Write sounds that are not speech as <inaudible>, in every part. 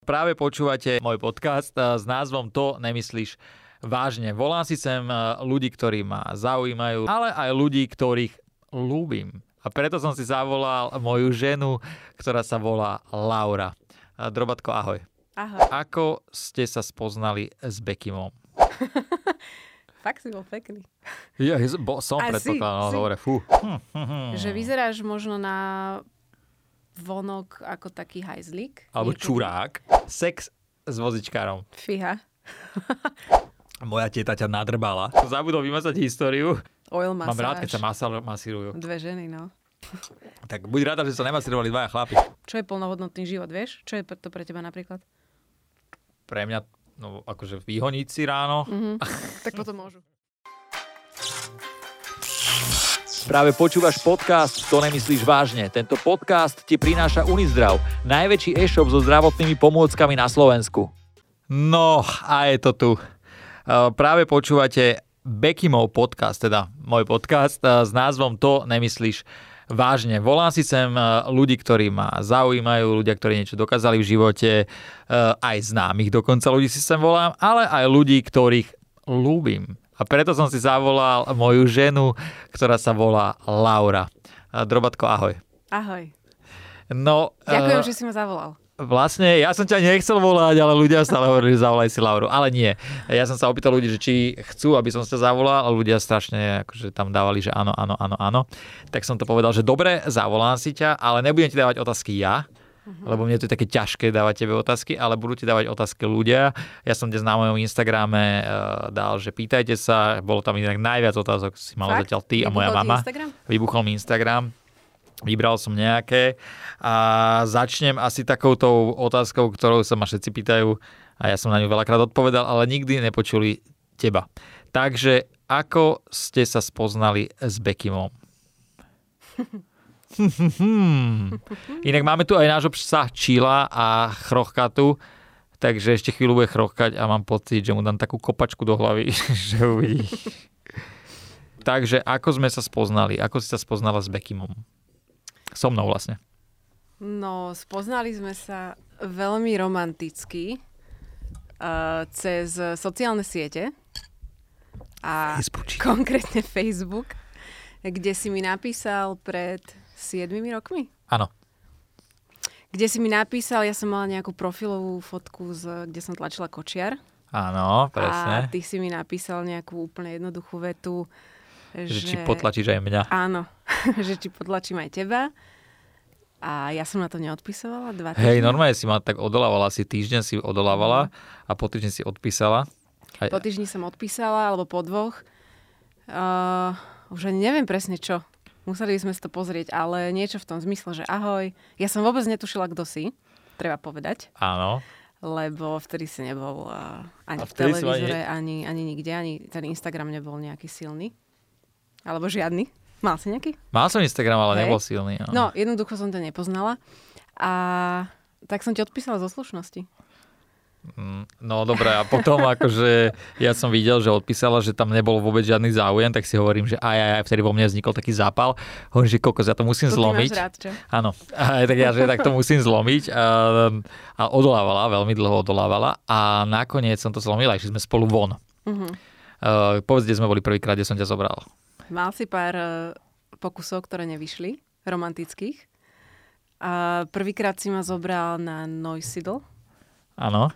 Práve počúvate môj podcast eh, s názvom To nemyslíš vážne. Volám si sem eh, ľudí, ktorí ma zaujímajú, ale aj ľudí, ktorých ľúbim. A preto som si zavolal moju ženu, ktorá sa volá Laura. Eh, Drobatko, ahoj. Ahoj. Ako ste sa spoznali s Bekimom? <laughs> Fakt si bol pekný. Ja, som predpokladal, si- dobre, fú. Hm, Že vyzeráš možno na vonok ako taký hajzlík. Alebo Niekedy. čurák. Sex s vozičkárom. Fíha. <laughs> Moja teta ťa nadrbala. Zabudol vymazať históriu. Oil Mám masáž. rád, keď sa masal- masírujú. Dve ženy, no. Tak buď rada, že sa nemasírovali dvaja chlapi. Čo je plnohodnotný život, vieš? Čo je to pre teba napríklad? Pre mňa, no akože vyhoniť si ráno. Mhm. tak potom môžu. Práve počúvaš podcast To nemyslíš vážne. Tento podcast ti prináša Unizdrav, najväčší e-shop so zdravotnými pomôckami na Slovensku. No a je to tu. Uh, Práve počúvate Bekimov podcast, teda môj podcast uh, s názvom To nemyslíš vážne. Volám si sem uh, ľudí, ktorí ma zaujímajú, ľudia, ktorí niečo dokázali v živote, aj známych dokonca ľudí si sem volám, ale aj ľudí, ktorých ľúbim. A preto som si zavolal moju ženu, ktorá sa volá Laura. Drobatko, ahoj. Ahoj. No, Ďakujem, uh, že si ma zavolal. Vlastne, ja som ťa nechcel volať, ale ľudia stále hovorili, že zavolaj si Lauru. Ale nie. Ja som sa opýtal ľudí, že či chcú, aby som sa zavolal, a ľudia strašne akože tam dávali, že áno, áno, áno, áno. Tak som to povedal, že dobre, zavolám si ťa, ale nebudem ti dávať otázky ja, lebo mne to je také ťažké dávať tebe otázky, ale budú ti dávať otázky ľudia. Ja som dnes na mojom Instagrame uh, dal, že pýtajte sa, bolo tam inak najviac otázok, si mala Fakt? zatiaľ ty a moja Vybuchol mama. Instagram? Vybuchol mi Instagram, vybral som nejaké a začnem asi takouto otázkou, ktorou sa ma všetci pýtajú a ja som na ňu veľakrát odpovedal, ale nikdy nepočuli teba. Takže ako ste sa spoznali s Bekimom? <laughs> <laughs> Inak máme tu aj nášho psa Čila a Chrochkatu, takže ešte chvíľu bude chrochkať a mám pocit, že mu dám takú kopačku do hlavy, <laughs> že uvidí. Takže ako sme sa spoznali? Ako si sa spoznala s Bekimom? So mnou vlastne. No, spoznali sme sa veľmi romanticky uh, cez sociálne siete a Faceboočík. konkrétne Facebook, kde si mi napísal pred 7 rokmi. Áno. Kde si mi napísal, ja som mala nejakú profilovú fotku, z, kde som tlačila kočiar. Áno, A presne. ty si mi napísal nejakú úplne jednoduchú vetu, Že že... či potlačíš aj mňa. Áno, <laughs> že či potlačím aj teba. A ja som na to neodpisovala dva Hej, týždne. normálne si ma tak odolávala, si týždeň si odolávala a po týždeň si odpísala. A, Po týždni som odpísala, alebo po dvoch. Uh, už ani neviem presne čo. Museli sme si to pozrieť, ale niečo v tom zmysle, že ahoj. Ja som vôbec netušila, kto si, treba povedať, áno. lebo vtedy si nebol uh, ani v si ma televízore, ani, ani nikde, ani ten Instagram nebol nejaký silný. Alebo žiadny. Mal si nejaký? Mal som Instagram, ale Hej. nebol silný. No. No, jednoducho som to nepoznala. A tak som ti odpísala zo slušnosti. Mm, No dobre, a potom akože ja som videl, že odpísala, že tam nebol vôbec žiadny záujem, tak si hovorím, že aj, aj, aj vtedy vo mne vznikol taký zápal. Hovorím, že kokos, ja to musím To zlomiť. máš rád, čo? Áno, aj tak ja, že tak to musím zlomiť. A, a odolávala, veľmi dlho odolávala a nakoniec som to zlomil, a išli sme spolu von. Uh-huh. Uh, povedz, kde sme boli prvýkrát, kde som ťa zobral. Mal si pár uh, pokusov, ktoré nevyšli, romantických. A prvýkrát si ma zobral na Noisidl Áno.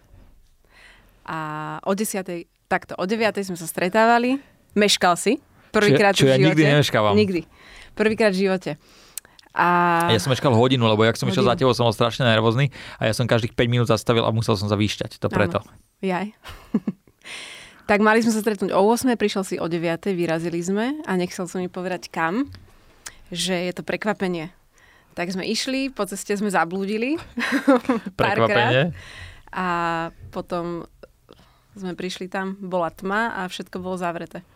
A o desiatej, takto, o deviatej sme sa stretávali. Meškal si. Prvýkrát Čo- čo ja v živote. nikdy nemeškávam. Nikdy. Prvýkrát v živote. A, ja som meškal hodinu, lebo jak som išiel za Hodinu. tebou, som bol strašne nervózny a ja som každých 5 minút zastavil a musel som sa vyšťať. To preto. Jaj. <laughs> tak mali sme sa stretnúť o 8, prišiel si o 9, vyrazili sme a nechcel som mi povedať kam, že je to prekvapenie. Tak sme išli, po ceste sme zablúdili. <laughs> Prekvapenie. A potom sme prišli tam, bola tma a všetko bolo zavreté.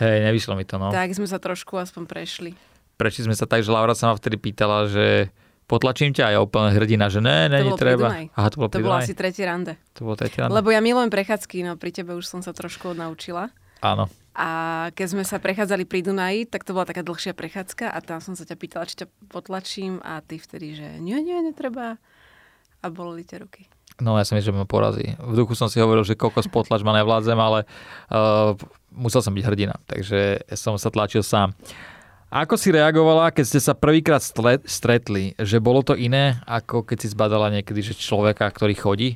Hej, nevyšlo mi to, no. Tak sme sa trošku aspoň prešli. Prečo sme sa tak, že Laura sa ma vtedy pýtala, že potlačím ťa a ja úplne hrdina, že ne, není bolo pri treba. Dunaj. Aha, to bolo To bolo asi tretie rande. To bolo tretí rande. Lebo ja milujem prechádzky, no pri tebe už som sa trošku odnaučila. Áno. A keď sme sa prechádzali pri Dunaji, tak to bola taká dlhšia prechádzka a tam som sa ťa pýtala, či ťa potlačím a ty vtedy, že nie, nie, netreba. A boleli tie ruky. No ja som myslím, že ma porazí. V duchu som si hovoril, že kokos potlač ma nevládzem, ale uh, musel som byť hrdina, takže som sa tlačil sám. Ako si reagovala, keď ste sa prvýkrát stretli? Že bolo to iné, ako keď si zbadala niekedy, že človeka, ktorý chodí?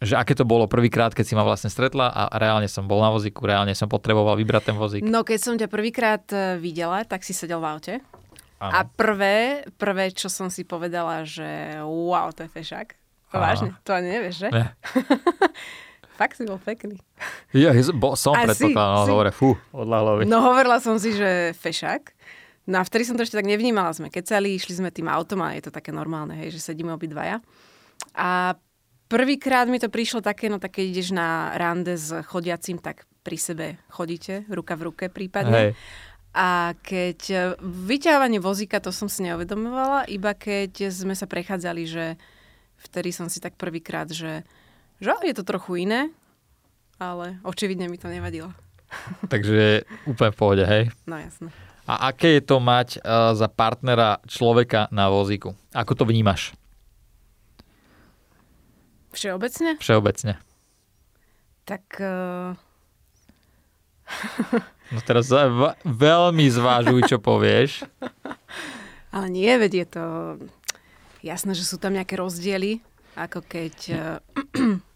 Že aké to bolo prvýkrát, keď si ma vlastne stretla a reálne som bol na vozíku, reálne som potreboval vybrať ten vozík? No keď som ťa prvýkrát e, videla, tak si sedel v aute. Aha. A prvé, prvé, čo som si povedala, že wow, to je fešák. Vážne, to ani nevieš, že? Ne. <laughs> Fakt si bol pekný. Ja, bo, som predpokladal, si... dobre, fú, odľahlo No hovorila som si, že fešák. No a vtedy som to ešte tak nevnímala. Sme kecali, išli sme tým autom a je to také normálne, hej, že sedíme obidvaja. A prvýkrát mi to prišlo také, no také ideš na rande s chodiacím, tak pri sebe chodíte, ruka v ruke prípadne. Hej. A keď e, vyťahovanie vozíka, to som si neuvedomovala, iba keď sme sa prechádzali, že vtedy som si tak prvýkrát, že že je to trochu iné, ale očividne mi to nevadilo. <laughs> Takže úplne v pohode, hej? No jasne. A aké je to mať uh, za partnera človeka na vozíku? Ako to vnímaš? Všeobecne? Všeobecne. Tak... Uh... <laughs> no teraz veľmi zvážuj, čo povieš. <laughs> Ale nie, veď je to... Jasné, že sú tam nejaké rozdiely, ako keď... Uh <clears throat>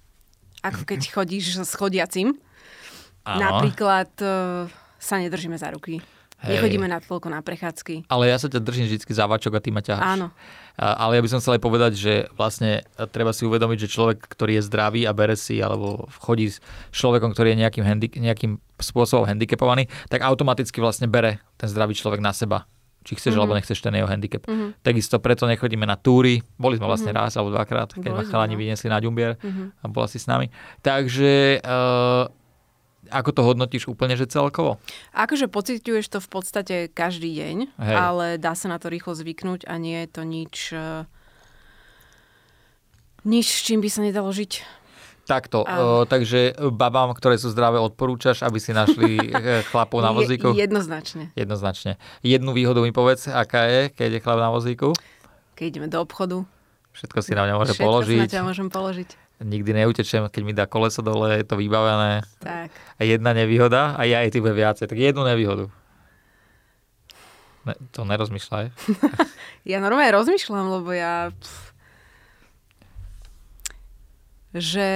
ako keď chodíš s chodiacim. Áno. Napríklad uh, sa nedržíme za ruky. Hej. Nechodíme na toľko na prechádzky. Ale ja sa ťa držím vždy za vačok a ty ma ťaháš. Áno. Ale ja by som chcel aj povedať, že vlastne treba si uvedomiť, že človek, ktorý je zdravý a bere si, alebo chodí s človekom, ktorý je nejakým, handi- nejakým spôsobom handicapovaný, tak automaticky vlastne bere ten zdravý človek na seba či chceš mm-hmm. alebo nechceš ten jeho handicap. Mm-hmm. Takisto preto nechodíme na túry. Boli sme vlastne mm-hmm. raz alebo dvakrát, keď ma chalani no. vyniesli na Ďumbier mm-hmm. a bola si s nami. Takže uh, ako to hodnotíš úplne, že celkovo? Akože pociťuješ to v podstate každý deň, Hej. ale dá sa na to rýchlo zvyknúť a nie je to nič, uh, nič, s čím by sa nedalo žiť. Takto, uh, takže babám, ktoré sú zdravé, odporúčaš, aby si našli eh, chlapov na vozíku? Je, jednoznačne. Jednoznačne. Jednu výhodu mi povedz, aká je, keď je chlap na vozíku? Keď ideme do obchodu. Všetko si na mňa môže Všetko položiť. Všetko na môžem položiť. Nikdy neutečem, keď mi dá koleso dole, je to vybavené. Tak. A jedna nevýhoda a ja aj ty bude viacej. Tak jednu nevýhodu. Ne, to nerozmýšľaj. <laughs> ja normálne rozmýšľam, lebo ja... Pff, že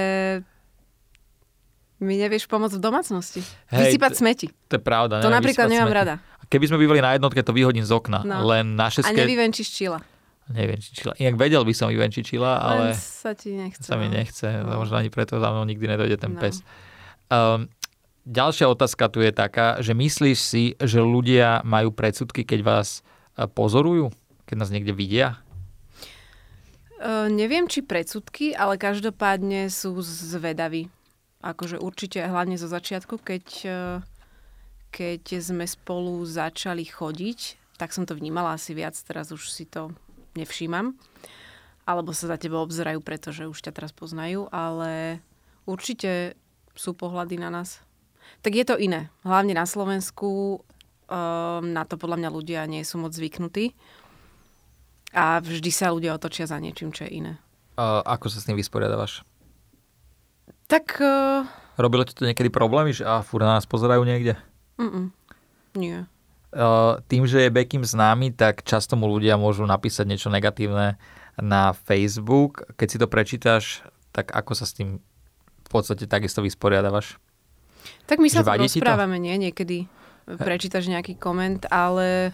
mi nevieš pomôcť v domácnosti. Hej, Vysypať smeti. To je pravda. To napríklad nemám smeti. rada. Keby sme bývali na jednotke, to vyhodím z okna. No. Len na šeske... A nevyvenčíš čila. Nevenčiť čila. Inak vedel by som vyvenčiť čila, ale... Len sa ti nechce. Sa mi no. nechce. No. Možno ani preto za mnou nikdy nedojde ten no. pes. Um, ďalšia otázka tu je taká, že myslíš si, že ľudia majú predsudky, keď vás e, pozorujú? Keď nás niekde vidia? Uh, neviem, či predsudky, ale každopádne sú zvedaví. Akože určite hlavne zo začiatku, keď, uh, keď sme spolu začali chodiť, tak som to vnímala asi viac, teraz už si to nevšímam. Alebo sa za teba obzerajú, pretože už ťa teraz poznajú, ale určite sú pohľady na nás. Tak je to iné. Hlavne na Slovensku um, na to podľa mňa ľudia nie sú moc zvyknutí. A vždy sa ľudia otočia za niečím, čo je iné. A ako sa s tým vysporiadavaš? Tak... Uh... Robilo ti to niekedy problémy, že a fúr na nás pozerajú niekde? Mm-mm. Nie. Uh, tým, že je Bekim známy, tak často mu ľudia môžu napísať niečo negatívne na Facebook. Keď si to prečítaš, tak ako sa s tým v podstate takisto vysporiadavaš? Tak my sa to rozprávame, nie? Niekedy prečítaš nejaký koment, ale...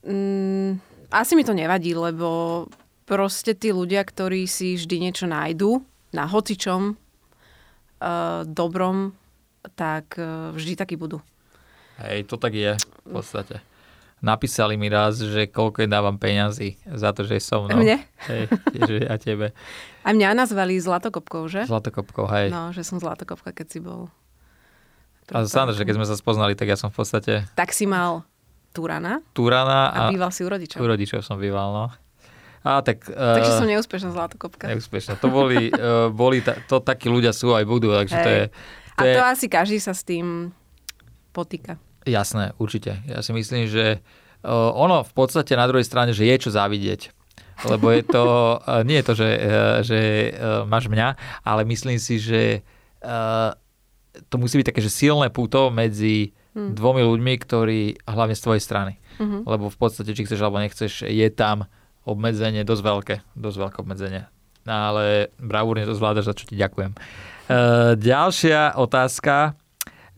Mm, asi mi to nevadí, lebo proste tí ľudia, ktorí si vždy niečo nájdu na hocičom uh, dobrom, tak uh, vždy takí budú. Hej, to tak je v podstate. Napísali mi raz, že koľko dávam peňazí za to, že som mnou. Mne? Hej, že a tebe. A mňa nazvali Zlatokopkou, že? Zlatokopkou, hej. No, že som Zlatokopka, keď si bol. A Sandra, že keď sme sa spoznali, tak ja som v podstate... Tak si mal Turana. Turana. A, a býval si u rodičov. U rodičov som býval, no. A, tak, takže uh, som neúspešná zlatokopka. Neúspešná. To boli, uh, <laughs> boli ta, to takí ľudia sú aj budú, takže Hej. to je... To a to je... asi každý sa s tým potýka. Jasné, určite. Ja si myslím, že uh, ono v podstate na druhej strane, že je čo závidieť. lebo je to, <laughs> eh, nie je to, že, eh, že eh, máš mňa, ale myslím si, že to musí byť také, že silné puto medzi hmm. dvomi ľuďmi, ktorí, hlavne z tvojej strany. Hmm. Lebo v podstate, či chceš alebo nechceš, je tam obmedzenie dosť veľké, dosť veľké obmedzenie. No, ale bravúrne to zvládaš, za čo ti ďakujem. Uh, ďalšia otázka.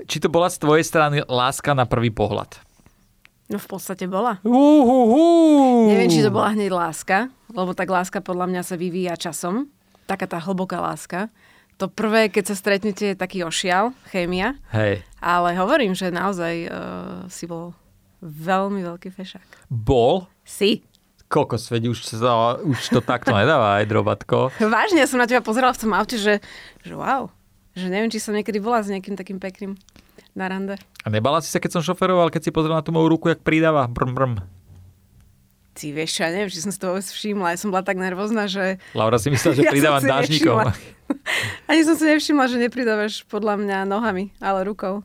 Či to bola z tvojej strany láska na prvý pohľad? No v podstate bola. Uhuhu. Neviem, či to bola hneď láska, lebo tak láska podľa mňa sa vyvíja časom. Taká tá hlboká láska. To prvé, keď sa stretnete, je taký ošial, chémia. Hej. Ale hovorím, že naozaj uh, si bol veľmi veľký fešák. Bol? Si. Kokos, veď už, sa, už to takto nedáva aj drobatko. Vážne, ja som na teba pozerala v tom aute, že, že wow, že neviem, či som niekedy bola s nejakým takým pekným na rande. A nebala si sa, keď som šoferoval, keď si pozrela na tú moju ruku, jak pridáva? Brm, brm. Ty vieš, ja neviem, či som si to vôbec všimla. Ja som bola tak nervózna, že... Laura si myslela, že <laughs> ja pridávam dážnikom. <laughs> Ani som si nevšimla, že nepridávaš podľa mňa nohami, ale rukou.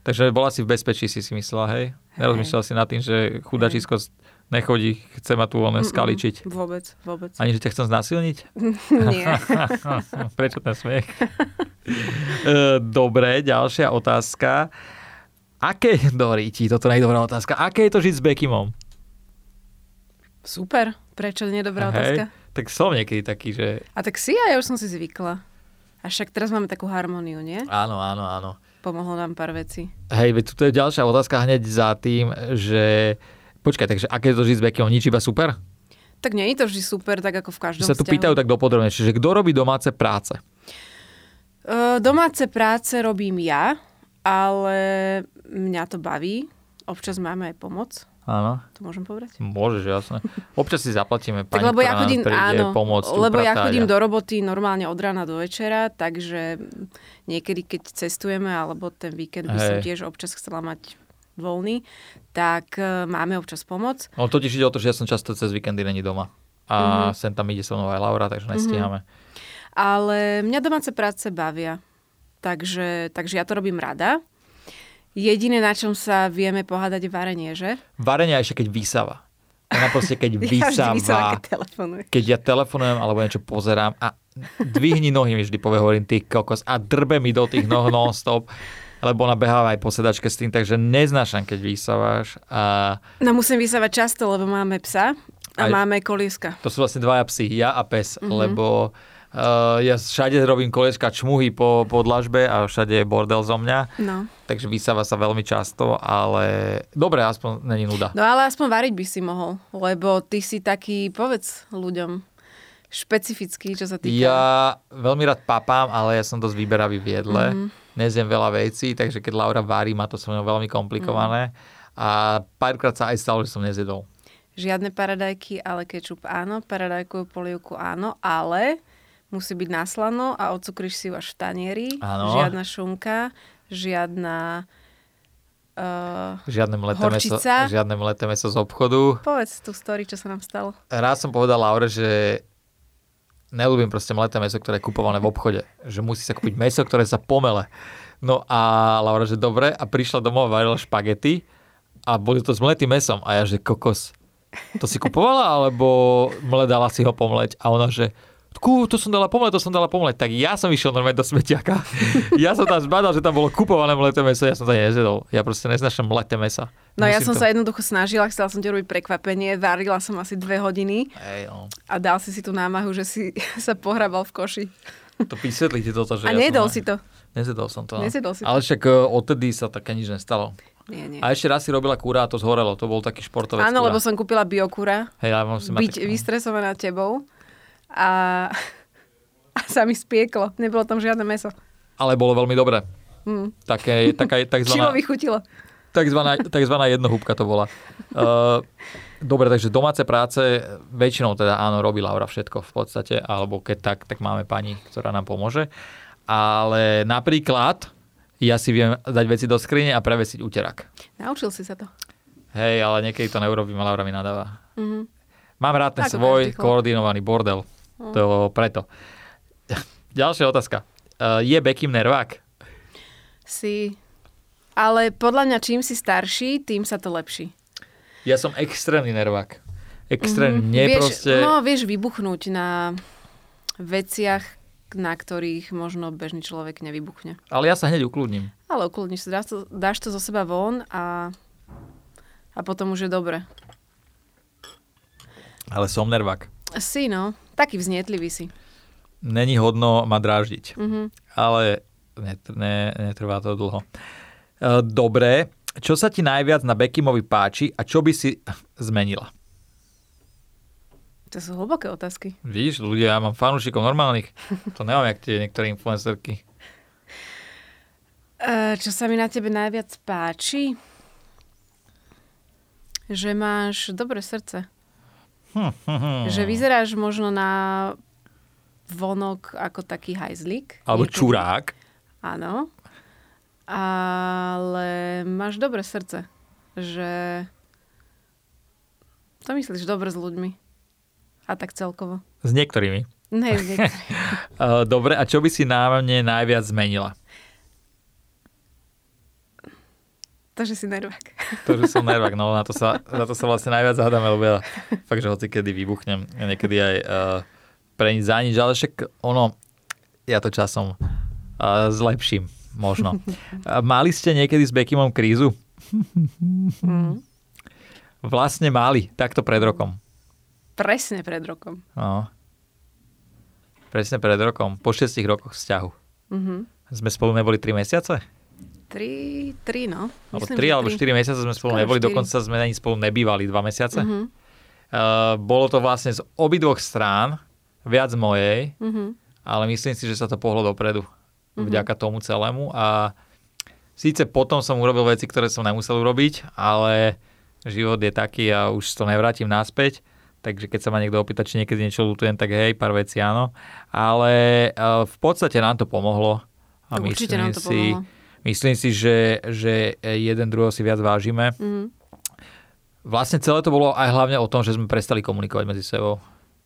Takže bola si v bezpečí, si si myslela, hej? Nerozmýšľala si nad tým, že chudačisko nechodí, chce ma tu len skaličiť. Vôbec, vôbec. Ani, že ťa chcem znásilniť? <laughs> Nie. Prečo ten smiech? E, dobre, ďalšia otázka. Aké, Doríti, toto je dobrá otázka. Aké je to žiť s Bekimom? Super, prečo nie dobrá otázka? Tak som niekedy taký, že... A tak si a ja už som si zvykla. A však teraz máme takú harmóniu, nie? Áno, áno, áno. Pomohlo nám pár vecí. Hej, veď tu je ďalšia otázka hneď za tým, že... Počkaj, takže aké je to žiť s Bekimom? Nič iba super? Tak nie je to vždy super, tak ako v každom Sa tu vzťahu. pýtajú tak dopodrobne, čiže kto robí domáce práce? Uh, domáce práce robím ja, ale mňa to baví. Občas máme aj pomoc. Áno. To môžem povedať? Môžeš, jasne. Občas si zaplatíme pani, tak, lebo ja chodím, áno, pomôcť lebo ja chodím do roboty normálne od rána do večera, takže niekedy, keď cestujeme, alebo ten víkend by hey. som tiež občas chcela mať voľný, tak uh, máme občas pomoc. No totiž ide o to, že ja som často cez víkendy není doma. A mm-hmm. sem tam ide so mnou aj Laura, takže nestíhame. Mm-hmm. Ale mňa domáce práce bavia. Takže, takže ja to robím rada. Jediné, na čom sa vieme pohádať, je varenie, že? Varenie ešte keď vysáva. Ona proste keď vysáva, <laughs> ja vysáva keď, keď ja telefonujem alebo niečo pozerám a dvihni nohy mi vždy povie, hovorím, ty kokos a drbe mi do tých noh non-stop lebo ona beháva aj po sedačke s tým, takže neznášam, keď vysávaš. A... No musím vysávať často, lebo máme psa a aj, máme kolieska. To sú vlastne dvaja psy, ja a pes, mm-hmm. lebo ja všade robím kolečka čmuhy po, po dlažbe a všade je bordel zo mňa. No. Takže vysáva sa veľmi často, ale dobre, aspoň není nuda. No ale aspoň variť by si mohol, lebo ty si taký, povedz ľuďom, špecifický, čo sa týka... Ja veľmi rád papám, ale ja som dosť vyberavý v jedle. Mm. Nezjem veľa vecí, takže keď Laura varí, má to so mnou veľmi komplikované. Mm. A párkrát sa aj stalo, že som nezjedol. Žiadne paradajky, ale kečup áno, paradajkovú polievku áno, ale musí byť naslano a odsukriš si ju až v tanieri. Áno. Žiadna šunka, žiadna uh, žiadne mleté meso, žiadne mleté meso z obchodu. Povedz tú story, čo sa nám stalo. Raz som povedal Laure, že nelúbim proste mleté meso, ktoré je kupované v obchode. Že musí sa kúpiť meso, ktoré sa pomele. No a Laura, že dobre. A prišla domov a varila špagety a boli to s mletým mesom. A ja, že kokos. To si kupovala, alebo mledala si ho pomleť? A ona, že Kú, to som dala pomleť, to som dala pomleť. Tak ja som išiel normálne do smetiaka. <laughs> ja som tam zbadal, že tam bolo kupované mleté meso, ja som to nezjedol. Ja proste neznašam mleté mesa. No Musím ja som to... sa jednoducho snažila, chcela som ti robiť prekvapenie, varila som asi dve hodiny Ej, no. a dal si si tú námahu, že si <laughs> sa pohrabal v koši. To vysvetlíte toto, že A ja nedol som... si to. Nezjedol som to. No. Nezjedol si to. Ale však e, odtedy sa také nič nestalo. Nie, nie. A ešte raz si robila kúra a to zhorelo. To bol taký športovec Áno, kúra. lebo som kúpila biokúra. Hej, ja musím byť mať... vystresovaná tebou. A <laughs> a sa mi spieklo. Nebolo tam žiadne meso. Ale bolo veľmi dobré. Mm. Také, taká, <laughs> takzvaná, Čivo vychutilo. Takzvaná, takzvaná jednohúbka to bola. Uh, <laughs> dobre, takže domáce práce väčšinou teda áno, robí Laura všetko v podstate, alebo keď tak, tak máme pani, ktorá nám pomôže. Ale napríklad ja si viem dať veci do skrine a prevesiť úterak. Naučil si sa to. Hej, ale niekedy to neurobím a Laura mi nadáva. Mm-hmm. Mám rád ten svoj koordinovaný bordel. Mm. To preto. Ďalšia otázka. Uh, je Bekim nervák? Si. Ale podľa mňa čím si starší, tým sa to lepší. Ja som extrémny nervák. extrémne Mhm. nie vieš, proste... No, vieš vybuchnúť na veciach, na ktorých možno bežný človek nevybuchne. Ale ja sa hneď ukludním. Ale ukludníš sa, dáš to, dáš to zo seba von a, a potom už je dobre. Ale som nervák. Si, no. Taký vznietlivý si. Není hodno ma dráždiť. Mhm. Ale netr- ne, netrvá to dlho. E, Dobre, čo sa ti najviac na Beckimovi páči a čo by si <laughs> zmenila? To sú hlboké otázky. Vidíš, ľudia, ja mám fanúšikov normálnych. <laughs> To nemám, jak tie niektoré influencerky. E, čo sa mi na tebe najviac páči? Že máš dobré srdce. Hm, hm, hm. Že vyzeráš možno na vonok ako taký hajzlik. Alebo Niekedy. čurák. Áno. Ale máš dobré srdce. Že to myslíš dobre s ľuďmi. A tak celkovo. S niektorými. Ne, s <laughs> niektorými. E, Dobre, a čo by si na mne najviac zmenila? To, že si nervák. <laughs> To, že som nervák, no na to sa, na to sa vlastne najviac hádame, lebo ja fakt, že hoci kedy vybuchnem, ja niekedy aj uh, pre nič za nič, ale však ono, ja to časom uh, zlepším, možno. <laughs> Mali ste niekedy s Beckymom krízu? Mm. Vlastne mali, takto pred rokom. Presne pred rokom. No. Presne pred rokom, po 6 rokoch vzťahu. Mhm. Sme spolu neboli 3 mesiace? Tri, tri, no. Alebo Myslím, 3 že alebo. 4 mesiace sme spolu Skoro neboli, štyri. dokonca sme ani spolu nebývali 2 mesiace. Mhm. Uh, bolo to vlastne z obidvoch strán, viac mojej, Mhm. ale myslím si, že sa to pohlo dopredu vďaka tomu celému a síce potom som urobil veci, ktoré som nemusel urobiť, ale život je taký a už to nevrátim naspäť, takže keď sa ma niekto opýta, či niekedy niečo lutujem, tak hej, pár vecí áno, ale uh, v podstate nám to pomohlo a určite myslím nám to si, pomohlo. Myslím si, že, že jeden druhého si viac vážime. Mhm. Vlastne celé to bolo aj hlavne o tom, že sme prestali komunikovať medzi sebou.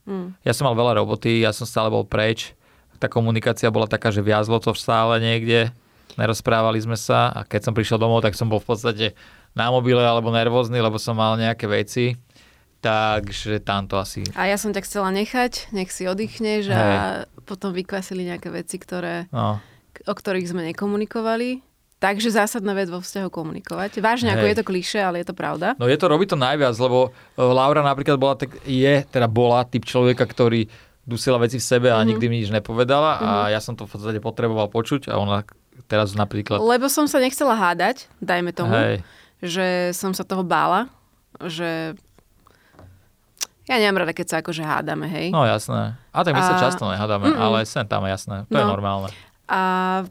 Mhm. Ja som mal veľa roboty, ja som stále bol preč. Tá komunikácia bola taká, že viazlo to stále niekde. Nerozprávali sme sa a keď som prišiel domov, tak som bol v podstate na mobile alebo nervózny, lebo som mal nejaké veci. Takže tam to asi... A ja som ťa chcela nechať, nech si oddychneš a potom vykvasili nejaké veci, ktoré, No, o ktorých sme nekomunikovali. Takže zásadná vec vo vzťahu komunikovať. Vážne, ako Hej. je to kliše, ale je to pravda. no je to, robí to najviac, lebo e, Laura napríklad bola, tak, je, teda bola typ človeka, ktorý dusila veci v sebe a Mhm. nikdy mi nič nepovedala a ja som to v podstate potreboval počuť a ona teraz napríklad... Lebo som sa nechcela hádať, dajme tomu, Hej, že som sa toho bála, že ja nemám rada, keď sa akože hádame, hej. no jasné. A tak my sa A- často nehádame, Mm-mm. ale sem tam jasné, to je No. normálne. A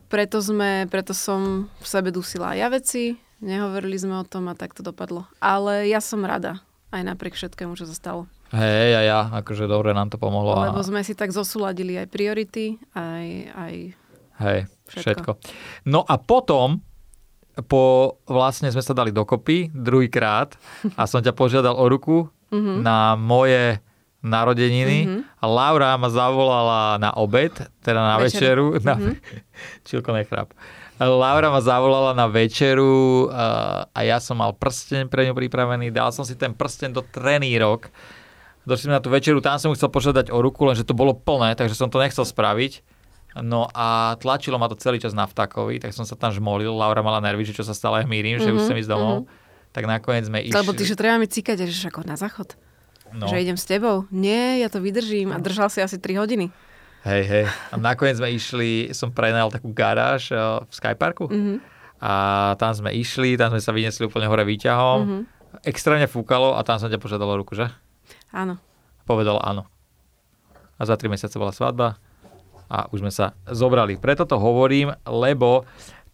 preto sme, preto som v sebe dusila aj ja veci, nehovorili sme o tom a tak to dopadlo. Ale ja som rada, aj napriek všetkému, čo sa stalo. Hej, a ja, akože dobre nám to pomohlo. A, Lebo sme si tak zosúladili aj priority, aj, aj hej, všetko. všetko. No a potom, po, vlastne sme sa dali dokopy druhýkrát a som ťa požiadal o ruku Mhm. na moje narodeniny Mhm. a Laura ma zavolala na obed, teda na večeru. Večeru. Na, Mhm. <laughs> Čilko nechráp. Laura ma zavolala na večeru uh, a ja som mal prsteň pre ňu pripravený, dal som si ten prsteň do trenírok. Došli sme na tú večeru, tam som mu chcel požiadať o ruku, lenže to bolo plné, takže som to nechcel spraviť. No a tlačilo ma to celý čas na vtákovi, tak som sa tam žmolil. Laura mala nervy, že čo sa stále hmírim, že už Mhm, chcem ísť domov. Tak nakoniec sme išli. Lebo ty, že treba mi cikať, že ako na záchod. No. Že idem s tebou. Nie, ja to vydržím. A držal si asi 3 hodiny. Hej, hej. A nakoniec sme išli, som prenajal takú garáž uh, v Skyparku. Mhm. A tam sme išli, tam sme sa vyniesli úplne hore výťahom. Mhm. Extrémne fúkalo a tam som ťa požiadal o ruku, že? Áno. Povedal áno. A za 3 mesiace bola svadba a už sme sa zobrali. Preto to hovorím, lebo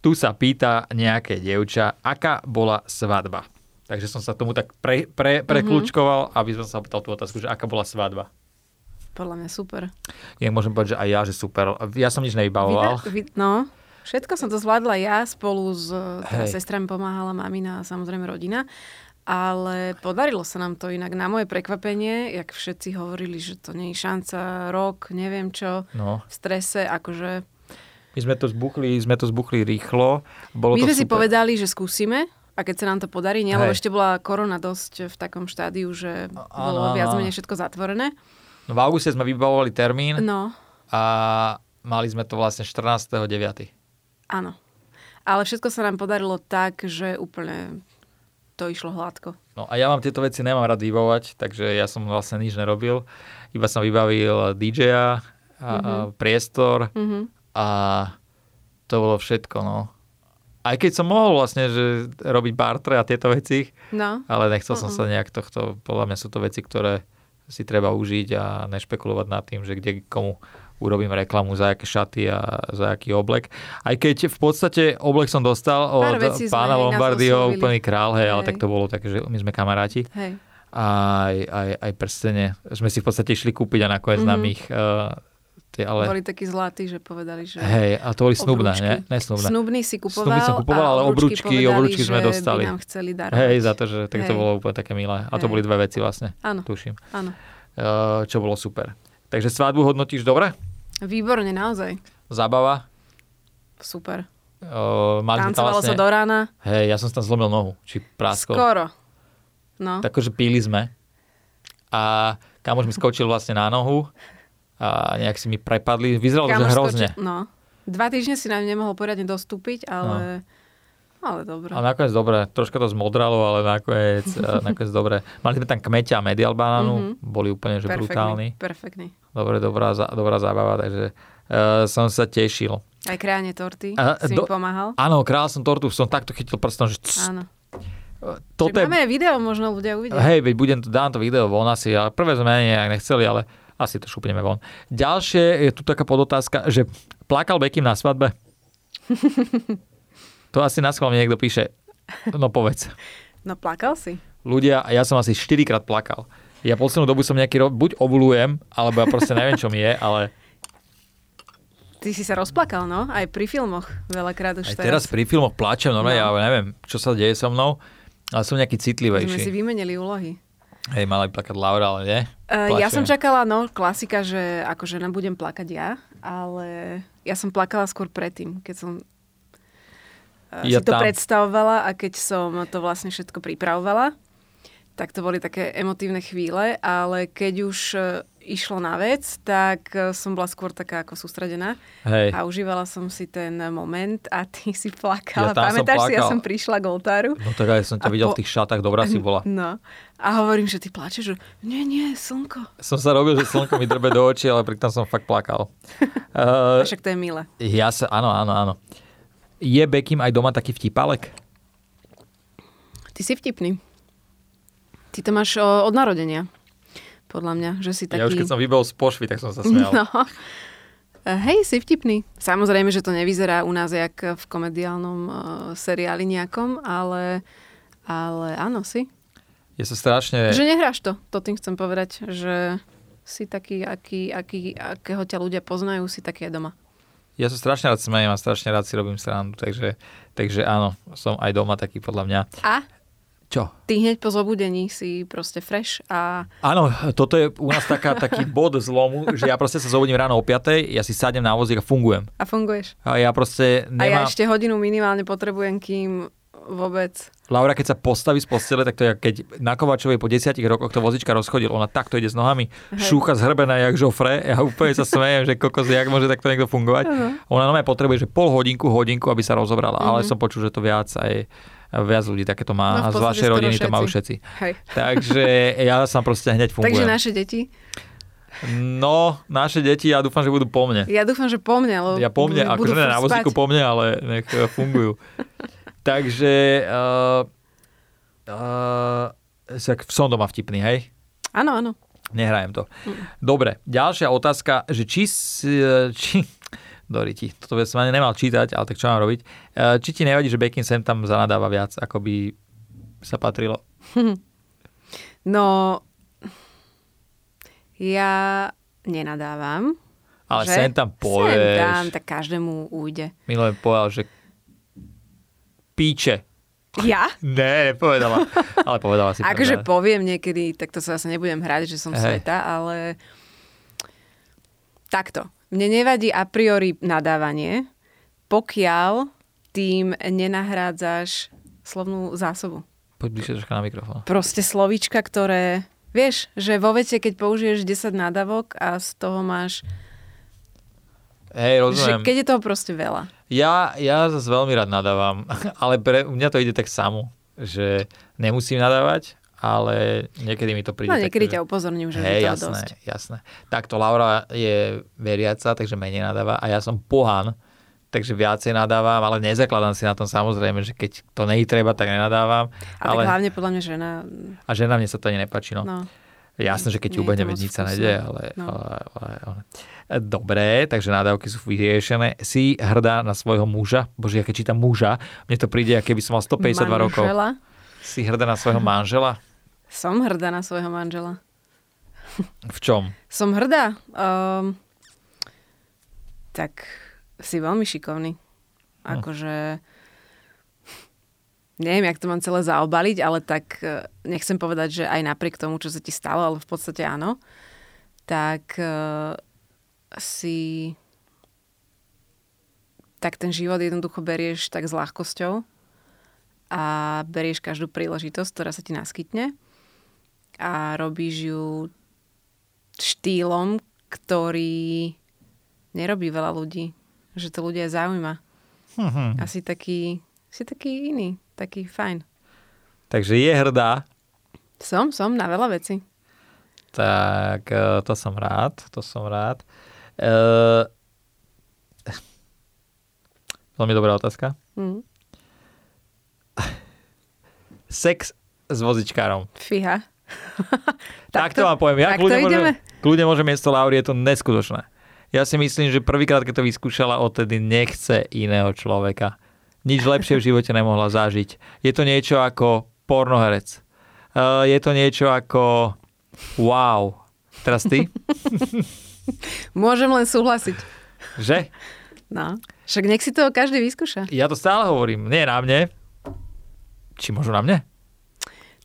tu sa pýta nejaké dievča, aká bola svadba. Takže som sa tomu tak pre, pre, prekľúčkoval, aby som sa opýtal tú otázku, že aká bola svadba. Podľa mňa super. Ja môžem povedať, že aj ja, že super. Ja som nič nevybavoval. Vy- no, všetko som to zvládla ja spolu s teda Hej. sestrami pomáhala mamina a samozrejme rodina. Ale podarilo sa nám to inak. Na moje prekvapenie, jak všetci hovorili, že to nie je šanca, rok, neviem čo, No. v strese, akože... My sme to zbuchli, sme to zbuchli rýchlo. Bolo My to sme si super. povedali, že skúsime a keď sa nám to podarí, nie, lebo ešte bola korona dosť v takom štádiu, že bolo áno, viac menej všetko zatvorené. No, v auguste sme vybavovali termín No, a mali sme to vlastne 14.9. áno. Ale všetko sa nám podarilo tak, že úplne to išlo hladko. No a ja vám tieto veci nemám rád vybavovať, takže ja som vlastne nič nerobil. Iba som vybavil DJ-a, a, a priestor Mhm. a to bolo všetko, no. Aj keď som mohol vlastne že robiť bartre a tieto veci, No, ale nechcel som sa nejak tohto, podľa mňa sú to veci, ktoré si treba užiť a nešpekulovať nad tým, že kde komu urobím reklamu za aké šaty a za aký oblek. Aj keď v podstate oblek som dostal od pána Lombardio, úplný král, hej, ale Hej. tak to bolo také, že my sme kamaráti. hej. A aj, aj, aj prstene sme si v podstate išli kúpiť a nakoniec Mhm. nám ich uh, tie, ale... Boli takí zlatí, že povedali, že... Hej, a to boli snubné? Ne, snubné. Snubný si kupoval, Snubný som kupoval, ale povedali, obrúčky sme dostali. By nám chceli darovať. Hej, za to, že tak to Hej. bolo úplne také milé. A to Hej. boli dve veci vlastne, Áno, tuším. áno. Uh, čo bolo super. Takže svadbu hodnotíš dobre? Výborne, naozaj. Zábava? Super. Uh, Tancovalo vlastne... sa do rána. Hej, ja som tam zlomil nohu, či práskol. Skoro. No. Tak akože píli sme. A kamož mi skočil vlastne na nohu a nejak si mi prepadli. Vyzeralo, že Kamoš hrozne. skočil- No. Dva týždne si nám nemohol poriadne dostúpiť, ale... Ale dobre. A nakoniec dobre, troška to zmodralo, ale nakoniec, eh, <laughs> nakoniec dobre. Mali sme tam kmeťa a medial banánu, Mhm. boli úplne že brutálni. Perfektný. Dobre, dobrá, dobrá zábava, takže uh, som sa tešil. Aj krájanie torty A- si do- mi pomáhal. Áno, král som tortu, som takto chytil prstom, že cs, Áno. toto Čiže je... máme video, možno ľudia uvidia. Hej, veď budem to, dám to video von asi, ale prvé sme nejak nechceli, ale asi to šupneme von. Ďalšie je tu taká podotázka, že plakal Bekim na svadbe? <laughs> to asi na schvál mi niekto píše. No povedz. No plakal si. Ľudia, ja som asi 4 krát plakal. Ja poslednú dobu som nejaký, ro- buď ovulujem, alebo ja proste neviem, čo mi je, ale Ty si sa rozplakal, no? Aj pri filmoch veľakrát už aj teraz pri filmoch plačem, no, No. ja neviem, čo sa deje so mnou, ale som nejaký Sme si citlivejší. vymenili úlohy. Hej, mala by plakať Laura, ale nie. Uh, ja som čakala, no, klasika, že ako žena budem plakať ja, ale ja som plakala skôr predtým, keď som uh, Ja si to tam. predstavovala a keď som to vlastne všetko pripravovala, tak to boli také emotívne chvíle, ale keď už uh, išlo na vec, tak uh, som bola skôr taká ako sústredená Hej. a užívala som si ten moment a ty si plakala. Ja Pamätáš si, ja plakal. som prišla k oltáru No tak aj som ťa videl po- v tých šatách, dobrá si <laughs> bola. No. A hovorím, že ty plačeš, že nie, nie, slnko. Som sa robil, že slnko mi drbe do očí, ale pritom som fakt plakal. <laughs> Uh, však to je milé. ja sa, áno, áno, áno. Je Bekim aj doma taký vtipálek? Ty si vtipný. Ty to máš o, od narodenia. Podľa mňa, že si taký... Ja už keď som vybol z pošvy, tak som sa smial. No. E, Hej, si vtipný. Samozrejme, že to nevyzerá u nás jak v komediálnom uh, seriáli nejakom, ale, ale áno, si. Je sa strašne... Že nehráš to, to tým chcem povedať, že si taký, aký, aký, akého ťa ľudia poznajú, si taký aj doma. Ja sa strašne rád smejem a strašne rád si robím srandu, takže, takže áno, som aj doma taký podľa mňa. A Čo? ty hneď po zobudení si proste fresh a Áno, toto je u nás taká, taký bod zlomu, že ja proste sa zobudím ráno o 5, ja si sadnem na vozík a fungujem. a funguješ. A ja proste A ja nemám... ešte hodinu minimálne potrebujem, kým vôbec... Laura, keď sa postaví z postele, tak to je, keď na Kovačovej po desiatich rokoch to vozička rozchodil, ona takto ide s nohami, Hej. šúcha zhrbená jak žofre, ja úplne sa smejem, že kokos, jak môže takto niekto fungovať. Ona normálne potrebuje, že pol hodinku, hodinku, aby sa rozobrala, ale som počul, že to viac aj viac ľudí takéto má. No, a z vašej rodiny to majú všetci. všetci. Hej. Takže <laughs> ja sa proste hneď Takže fungujem. naše deti, No, naše deti, ja dúfam, že budú po mne. ja dúfam, že po mne, lebo Ja po mne, akože ne na vozíku po mne, ale nech eh, fungujú. <laughs> Takže uh, uh, som doma vtipný, hej? Áno, áno. Nehrajem to. Dobre, ďalšia otázka, že či... či Dori ti, toto by som ani nemal čítať, ale tak čo mám robiť? Eh, Či ti nevadí, že Bekin sem tam zanadáva viac, ako by sa patrilo? <laughs> No, ja nenadávam. Ale že? sem tam Sem povieš. tam, tak každému ujde. Minulé povedal, že píče. Ja? <laughs> Ne, nepovedala. Ale povedala si. <laughs> Akože poviem niekedy, tak to sa zase nebudem hrať, že som Hej. sveta, ale takto. Mne nevadí a priori nadávanie, pokiaľ tým nenahrádzaš slovnú zásobu. Poď bližšie troška na mikrofón. Proste slovíčka, ktoré... Vieš, že vo vete, keď použiješ 10 nádavok a z toho máš... Hej, Že rozumiem. keď je toho proste veľa. Ja, ja zase veľmi rád nadávam, <laughs> ale pre mňa to ide tak samo, že nemusím nadávať, ale niekedy mi to príde No tak, niekedy že- ťa upozorním, že Hej, to jasné, dosť. jasné. Takto Laura je veriaca, takže menej nadáva a ja som pohan, takže viacej nadávam, ale nezakladám si na tom samozrejme, že keď to nej treba, tak nenadávam. A ale, tak hlavne podľa mňa žena... A žena mne sa to ani nepáči, no. No. Jasné, že keď je ubehne, nič sa nedie, ale, No. ale, ale, ale... Dobre, takže nádavky sú vyriešené. Si hrdá na svojho muža? Bože, ja keď čítam muža, mne to príde, ako keby som mal 152 rokov. Manžela. Si hrdá na svojho manžela? Som hrdá na svojho manžela. V čom? Som hrdá. Um, tak si veľmi šikovný. Hm. Akože... Neviem, jak to mám celé zaobaliť, ale tak eh, nechcem povedať, že aj napriek tomu, čo sa ti stalo, ale v podstate áno, tak uh, si tak ten život jednoducho berieš tak s ľahkosťou a berieš každú príležitosť, ktorá sa ti naskytne a robíš ju štýlom, ktorý nerobí veľa ľudí. Že to ľudia zaujíma. Hm, A si taký, si taký iný, taký fajn. Takže je hrdá, Som, som na veľa vecí. tak eh, to som rád, to som rád. Uh, veľmi dobrá otázka. Hm. Sex s vozičkárom. Fíha. Tak to vám poviem. Ja kľudne môžem, kľudne môžem miesto Lauri, je to neskutočné. Ja si myslím, že prvýkrát, keď to vyskúšala, odtedy nechce iného človeka. Nič lepšie v živote nemohla zažiť. Je to niečo ako pornoherec. Uh, je to niečo ako wow. Teraz ty? <laughs> Môžem len súhlasiť. že? No. Však nech si to každý vyskúša. Ja to stále hovorím. Nie na mne. Či možno na mne?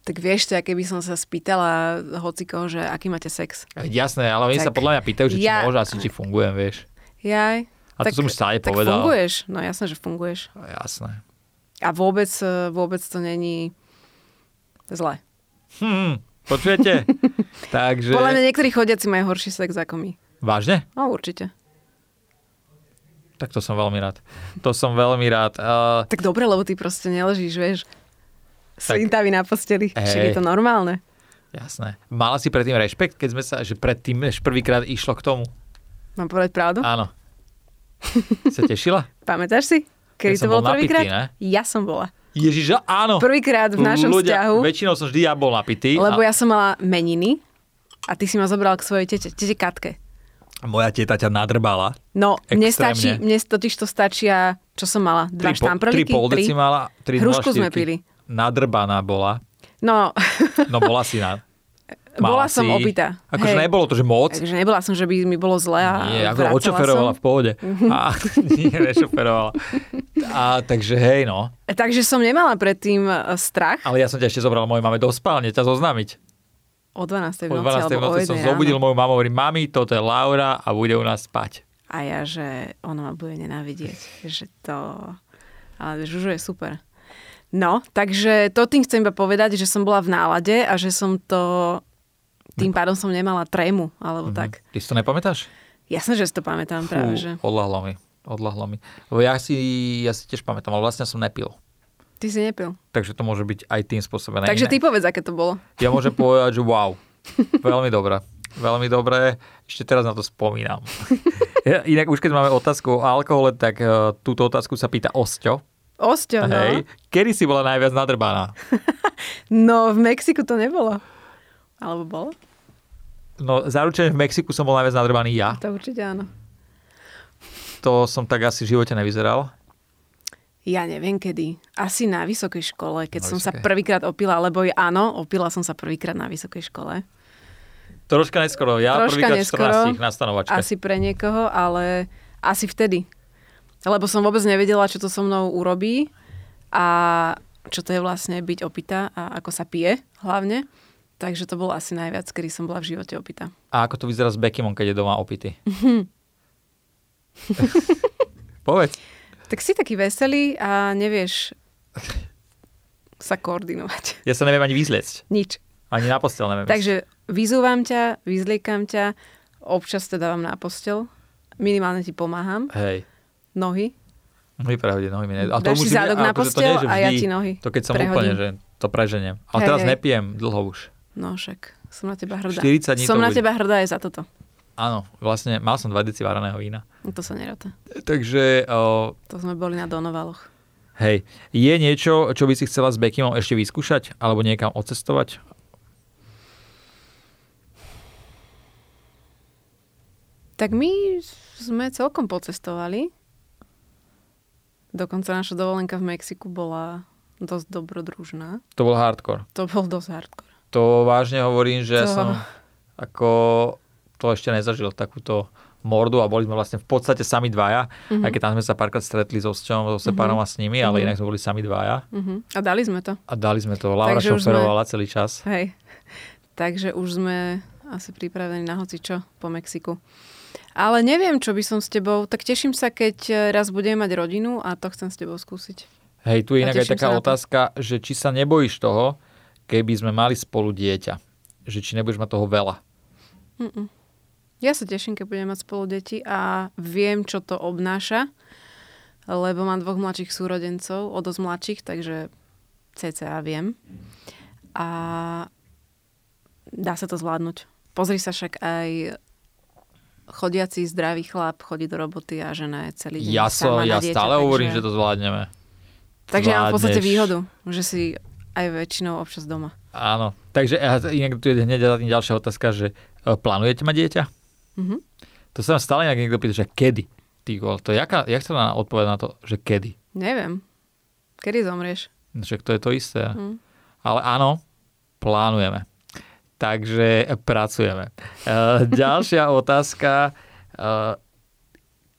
Tak vieš to, keby som sa spýtala hocikoho, že aký máte sex. Jasné, ale oni Tak sa podľa mňa pýtajú, že či ja- môže asi, či fungujem, vieš. Jaj. A to som už stále tak povedal. funguješ. No jasné, že funguješ. Jasné. A vôbec, eh, vôbec to není zle. Hm, počujete? <laughs> Takže... Podľa mňa niektorí chodiaci majú horší sex ako my. Vážne? No určite. Tak to som veľmi rád. To som veľmi rád. Uh, Tak dobre, lebo ty proste neležíš, vieš. Slintavý na posteli. Však je Hej. to normálne. jasné. Mala si predtým rešpekt, keď sme sa, že predtým, než prvýkrát išlo k tomu? Mám povedať pravdu? Áno. <laughs> Sa tešila? Pamätáš si? Kedy Ja to bolo bol prvýkrát? Ja som bola. Ježiš, áno. Prvýkrát v našom Ľudia, vzťahu, Väčšinou som vždy ja bol napitý. lebo a ja som mala meniny a ty si ma zobral k svojej tete, tete Katke. moja teta ťa nadrbala. No, mne Extrémne. stačí, mne totiž to stačia, čo som mala? Dva Tri štamprlíky? Tri pol deci mala. Tri Hrušku 0,4. sme pili. Nadrbaná bola. No, No bola si na... <laughs> bola Mala som si. opitá. Akože nebolo to, že moc. Takže nebola som, že by mi bolo zle a Nie, ako vracala odšoferovala som. v pohode. A, <laughs> nie, nešoferovala. A, takže hej, no. Takže som nemala predtým e, strach. Ale ja som ťa ešte zobral mojej mame do spálne, ťa zoznámiť. O 12. v O 12. noci, alebo o noci som 1 zobudil ráno. moju mamu, hovorím, mami, toto je Laura a bude u nás spať. A ja, že ona ma bude nenávidieť. Že to... Ale Žužo je super. No, takže to tým chcem iba povedať, že som bola v nálade a že som to... Tým pádom som nemala trému, alebo Mhm. tak. Ty si to nepamätáš? Jasné, že si to pamätám práve, že... odlahlo mi. Odlahlo mi. Ja si, ja si tiež pamätám, ale vlastne som nepil. Ty si nepil. Takže to môže byť aj tým spôsobené. Takže iné. ty povedz, aké to bolo. Ja môžem <laughs> povedať, že wow. Veľmi dobré. Veľmi dobré. Ešte teraz na to spomínam. <laughs> Inak už keď máme otázku o alkohole, tak uh, túto otázku sa pýta Osťo. Osťo, no. Hej. Kedy si bola najviac nadrbaná? <laughs> No, v Mexiku to nebolo. Alebo bolo? No, zaručene v Mexiku som bol najviac nadrbaný ja. To určite áno. To som tak asi v živote nevyzeral. Ja neviem kedy. Asi na vysokej škole, keď Na som sa vysokej. prvýkrát opila, lebo áno, opila som sa prvýkrát na vysokej škole. Troška neskoro. Ja Troška prvýkrát neskoro. 14 na stanovačke. Asi pre niekoho, ale asi vtedy. Lebo som vôbec nevedela, čo to so mnou urobí a čo to je vlastne byť opitá a ako sa pije hlavne. Takže to bolo asi najviac, kedy som bola v živote opitá. A ako to vyzerá s Beckymom, keď je doma opitý? <laughs> Povedz. Tak si taký veselý a nevieš, sa koordinovať. Ja sa neviem ani vyzliecť. Nič. Ani na postel neviem. Takže vyzúvam ťa, vyzliekam ťa, občas te dávam na postel, minimálne ti pomáham, Hej. Nohy, Nohy prehodie, nohy mi ne... A dáš si zádok na akože to postel nie, že a ja ti nohy To keď som prehodím. úplne, že to preženiem. Ale Hej, teraz hej. nepijem dlho už. No však, som na teba hrdá. 40 dní som to na bude. teba hrdá aj za toto. Áno, vlastne mal som 2 deci varaného vína. No To sa neráta. Takže, o, To sme boli na Donovaloch. hej, je niečo, čo by si chcela s Bekimom ešte vyskúšať? Alebo niekam odcestovať? Tak my sme celkom pocestovali. Dokonca naša dovolenka v Mexiku bola dosť dobrodružná. To bol hardcore. To bol dosť hardcore. To vážne hovorím, že ja To- som ako to ešte nezažil takúto mordu a boli sme vlastne v podstate sami dvaja, Mhm. aj keď tam sme sa párkrát stretli so Osťom, so Separom a s nimi, ale Mhm. inak sme boli sami dvaja Uh-huh. A dali sme to. a dali sme to. Laura Takže už sme- šoferovala celý čas. Hej. Takže už sme asi pripravení na hoci čo po Mexiku. Ale neviem, čo by som s tebou. Tak teším sa, keď eh, raz budem mať rodinu a to chcem s tebou skúsiť. Hej, tu je inak aj taká to. otázka, že či sa nebojíš toho, keby sme mali spolu dieťa. Že či nebudeš mať toho veľa. Mm-mm. Ja sa teším, keď budem mať spolu deti a viem, čo to obnáša, lebo mám dvoch mladších súrodencov, o dosť mladších, takže cca viem. A dá sa to zvládnuť. Pozri sa však aj chodiaci zdravý chlap chodí do roboty a žena je celý deň Ja, so, sama ja dieťa, stále hovorím, že takže, to zvládneme. Takže ja mám v podstate zvládneš. výhodu, že si aj väčšinou občas doma. Áno. Takže inak tu je hneď za tým ďalšia otázka, že e, plánujete mať dieťa? Mhm. To sa ma stále inak niekto pýta, že kedy? Ty vole, to je jaká, jak sa dá odpovedať na to, že kedy? Neviem. Kedy zomrieš? No Však to je to isté. Hm. Ale áno, plánujeme. Takže pracujeme. E, ďalšia <laughs> otázka. E,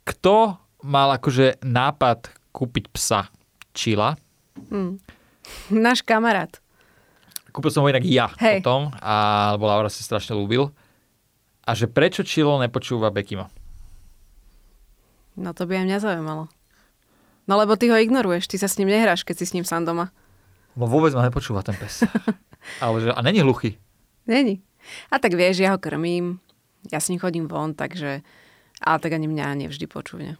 kto mal akože nápad kúpiť psa? Čila. Hm. Náš kamarát. Kúpil som ho inak ja Hej. potom a lebo Laura si strašne ľúbil. A že prečo Čilo nepočúva Bekima? No to by aj mňa zaujímalo. No lebo ty ho ignoruješ, ty sa s ním nehráš, keď si s ním sám doma. No vôbec ma nepočúva ten pes. <laughs> Ale že, a není hluchý. Není. A tak vieš, ja ho krmím, ja s ním chodím von, takže... Ale tak ani mňa nevždy počúvne.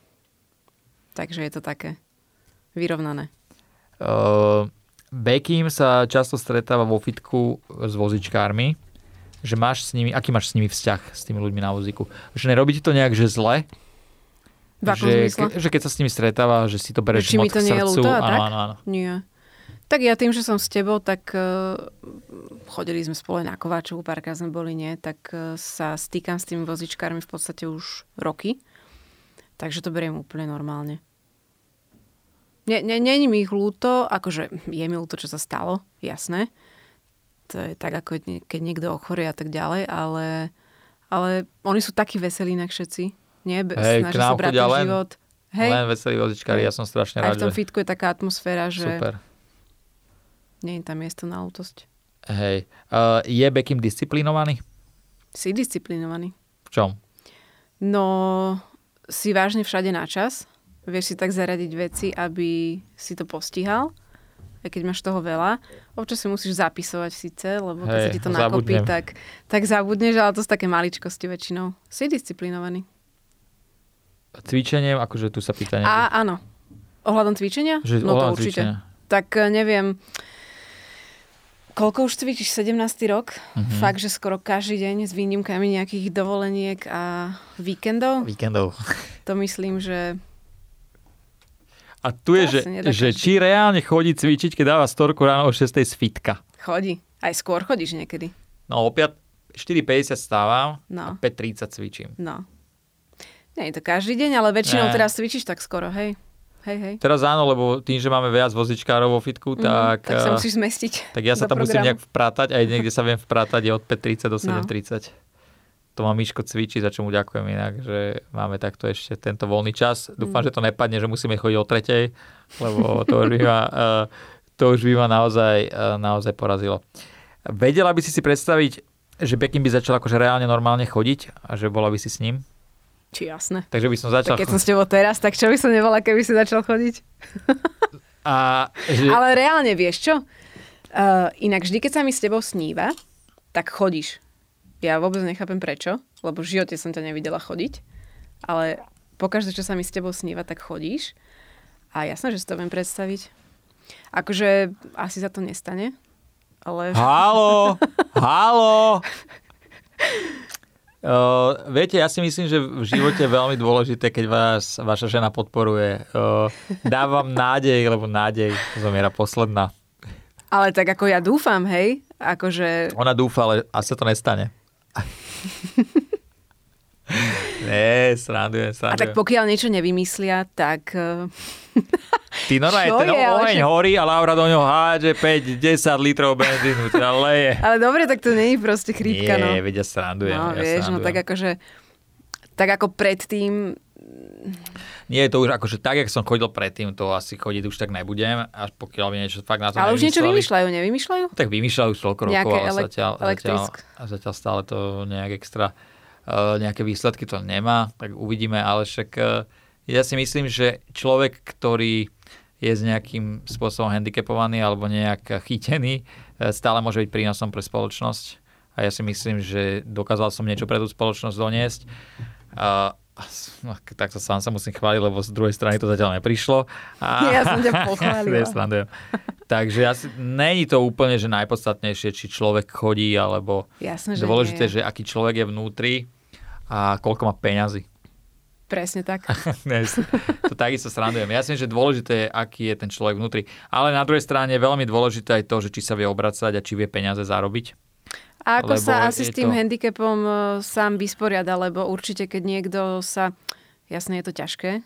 Takže je to také vyrovnané. Uh, Bekim sa často stretáva vo fitku s vozičkármi, že máš s nimi, aký máš s nimi vzťah s tými ľuďmi na vozíku? Že nerobí ti to nejak, že zle? V že, zmysle? ke, že keď sa s nimi stretáva, že si to bereš moc to k nie je srdcu. ľúto áno, áno, áno. Nie. Tak ja tým, že som s tebou, tak uh, chodili sme spolu aj na Kováčovu, párkrát sme boli, nie, tak uh, sa stýkam s tými vozičkármi v podstate už roky. Takže to beriem úplne normálne. Nie, nie, není mi ich ľúto, akože je mi ľúto, čo sa stalo, jasné. To je tak, ako keď niekto ochorie a tak ďalej, ale, ale oni sú takí veselí inak všetci. Nie, Hej, snažia sa brať len- život. Hej, Len veselí vozičkári, ja som strašne aj rád, v tom že... fitku je taká atmosféra, že Super. Nie je tam miesto na lútosť. Hej. Uh, je Bekim disciplinovaný? Si disciplinovaný. V čom? No, si vážne všade na čas. Vieš si tak zaradiť veci, aby si to postihal. Aj keď máš toho veľa. Občas si musíš zapisovať síce, lebo keď sa ti to nakopí, zabudnem. tak, tak zabudneš, ale to sú také maličkosti väčšinou. Si disciplinovaný. Cvičenie, akože tu sa pýta niekto. A áno. Ohľadom cvičenia? Že no to určite. cvičenia. Tak eh, neviem, koľko už cvičíš? 17. rok? Mhm. Fakt, že skoro každý deň s výnimkami nejakých dovoleniek a víkendov? Víkendov. To myslím, že A tu je, že, že či reálne chodí cvičiť, keď dáva storku ráno o 6 z fitka. chodí. Aj skôr chodíš niekedy. No o 5, 4.50 stávam a No. 5.30 cvičím. No. Nie je to každý deň, ale väčšinou Ne. teraz cvičíš tak skoro, hej. Hej, hej. Teraz áno, lebo tým, že máme viac vozičkárov vo fitku, Mhm, tak, tak sa eh, musíš zmestiť. tak ja <laughs> sa tam musím programu. nejak vprátať a niekde sa viem vprátať je od 5.30 do No. 7.30. To má Miško cvičiť, za čo mu ďakujem inak, že máme takto ešte tento voľný čas. Dúfam, Mm. že to nepadne, že musíme chodiť o tretej, lebo to už by ma, eh, to už by ma naozaj, eh, naozaj porazilo. Vedela by si si predstaviť, že Bekim by začal akože reálne normálne chodiť a že bola by si s ním? Či jasné. Takže by som začal Tak keď som s tebou teraz, tak čo by som nebola, keby si začal chodiť? A že... Ale reálne, vieš čo? Uh, inak vždy, keď sa mi s tebou sníva, tak chodíš. Ja vôbec nechápem prečo, lebo v živote som ťa nevidela chodiť, ale pokaždé, čo sa mi s tebou sníva, tak chodíš. A jasné, že si to viem predstaviť. Akože asi sa to nestane, ale... Halo! Halo! <laughs> Uh, viete, ja si myslím, že v živote je veľmi dôležité, keď vás vaša žena podporuje. Uh, dávam nádej, lebo nádej zomiera posledná. Ale tak ako ja dúfam, hej? Akože... Ona dúfa, ale asi to nestane. <laughs> Nie, srandujem, srandujem. A tak pokiaľ niečo nevymyslia, tak... eh, Ty normálne, <laughs> ten je, ale oheň že- horí a Laura do ňoho hádže 5-10 litrov benzínu, teda leje. <laughs> Ale dobre, tak to je proste chrípka, no. Nie, veď ja srandujem. No, ja vieš, no srandujem. tak akože... Tak ako predtým... Nie je to už akože tak, jak som chodil predtým, to asi chodiť už tak nebudem, až pokiaľ by niečo fakt na to Ale už niečo vymýšľajú, nevymýšľajú? Tak vymýšľajú už toľko rokov, ale elek- zatiaľ, zatiaľ, elektrisk. zatiaľ stále to nejak extra nejaké výsledky to nemá, tak uvidíme, ale však uh, ja si myslím, že človek, ktorý je s nejakým spôsobom handicapovaný alebo nejak chytený, uh, stále môže byť prínosom pre spoločnosť a ja si myslím, že dokázal som niečo pre tú spoločnosť doniesť. Uh, no, tak sa sám sa musím chváliť, lebo z druhej strany to zatiaľ neprišlo. A... <laughs> Ja som ťa pochválila. <laughs> Takže asi, není to úplne, že najpodstatnejšie, či človek chodí, alebo Jasné, že dôležité, nie. že aký človek je vnútri a koľko má peňazí. Presne tak. <laughs> To takisto srandujem. Ja si myslím, že dôležité je, aký je ten človek vnútri. Ale na druhej strane je veľmi dôležité aj to, že či sa vie obracať a či vie peniaze zarobiť. A ako Lebo sa asi s tým to- handicapom e, sám vysporiada, lebo určite, keď niekto sa... Jasne, je to ťažké, e,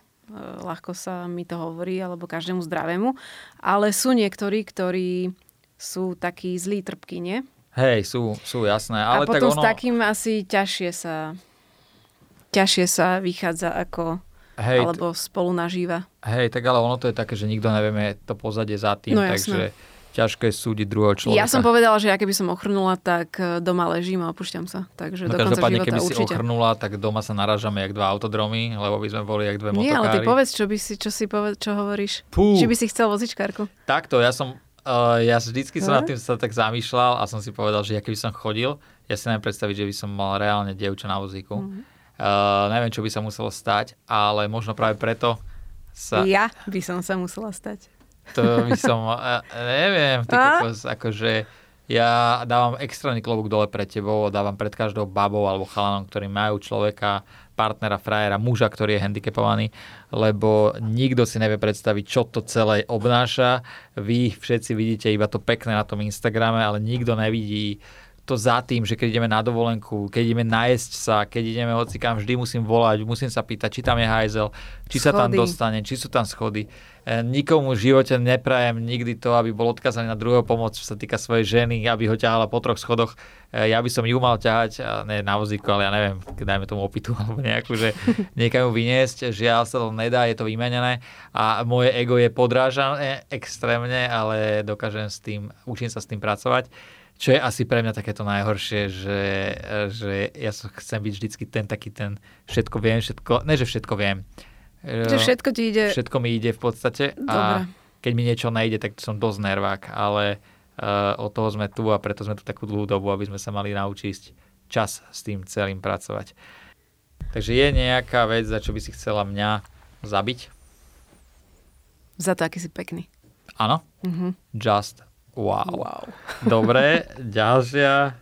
ľahko sa mi to hovorí, alebo každému zdravému, ale sú niektorí, ktorí sú takí zlí trpky, nie? Hej, sú, sú jasné. A Ale tak potom ono... s takým asi ťažšie sa ťažšie sa vychádza ako Hej, alebo spolu nažíva. Hej, tak ale ono to je také, že nikto nevieme to pozadie za tým, No, takže ťažko je súdiť druhého človeka. Ja som povedala, že ja keby som ochrnula, tak e, doma ležím a opúšťam sa. Takže No do konca života keby si určite. ochrnula, tak doma sa naražame jak dva autodromy, lebo by sme boli jak dve Nie, motokári. ale ty povedz, čo by si, čo si poved, čo hovoríš. Pú. Či by si chcel vozičkárku? Takto, ja som, uh, ja vždycky som nad tým sa tak zamýšľal a som si povedal, že ja keby som chodil, ja si neviem predstaviť, že by som mal reálne dievča na vozíku. Mhm. Uh, neviem, čo by sa muselo stať, ale možno práve preto sa... Ja by som sa musela stať. To by som, uh, neviem, ty kokos, akože ja dávam extrémny klobúk dole pred tebou, dávam pred každou babou alebo chalanom, ktorí majú človeka, partnera, frajera, muža, ktorý je handicapovaný, lebo nikto si nevie predstaviť, čo to celé obnáša. Vy všetci vidíte iba to pekné na tom Instagrame, ale nikto nevidí to za tým, že keď ideme na dovolenku, keď ideme najesť sa, keď ideme hocikam, vždy musím volať, musím sa pýtať, či tam je hajzel, či sa tam dostane, či sú tam schody. E, Nikomu v živote neprajem nikdy to, aby bol odkazaný na druhého pomoc, čo sa týka svojej ženy, aby ho ťahala po troch schodoch. E, Ja by som ju mal ťahať, a ne na vozíku, ale ja neviem, dajme tomu opitu <laughs> alebo nejakú, že niekam ju vyniesť. Žiaľ sa to nedá, je to vymenené a moje ego je podrážané extrémne, ale dokážem s tým, učím sa s tým pracovať. Čo je asi pre mňa takéto najhoršie, že, že ja som, chcem byť vždycky ten taký ten všetko viem, všetko, ne že všetko viem. Že všetko ti ide... Všetko mi ide v podstate Dobre. a keď mi niečo nejde, tak som dosť nervák, ale uh, od toho sme tu a preto sme tu takú dlhú dobu, aby sme sa mali naučiť čas s tým celým pracovať. Takže je nejaká vec, za čo by si chcela mňa zabiť? Za to, aký si pekný. Áno? Mhm. Just wow. Wow. Dobre, ďalšia.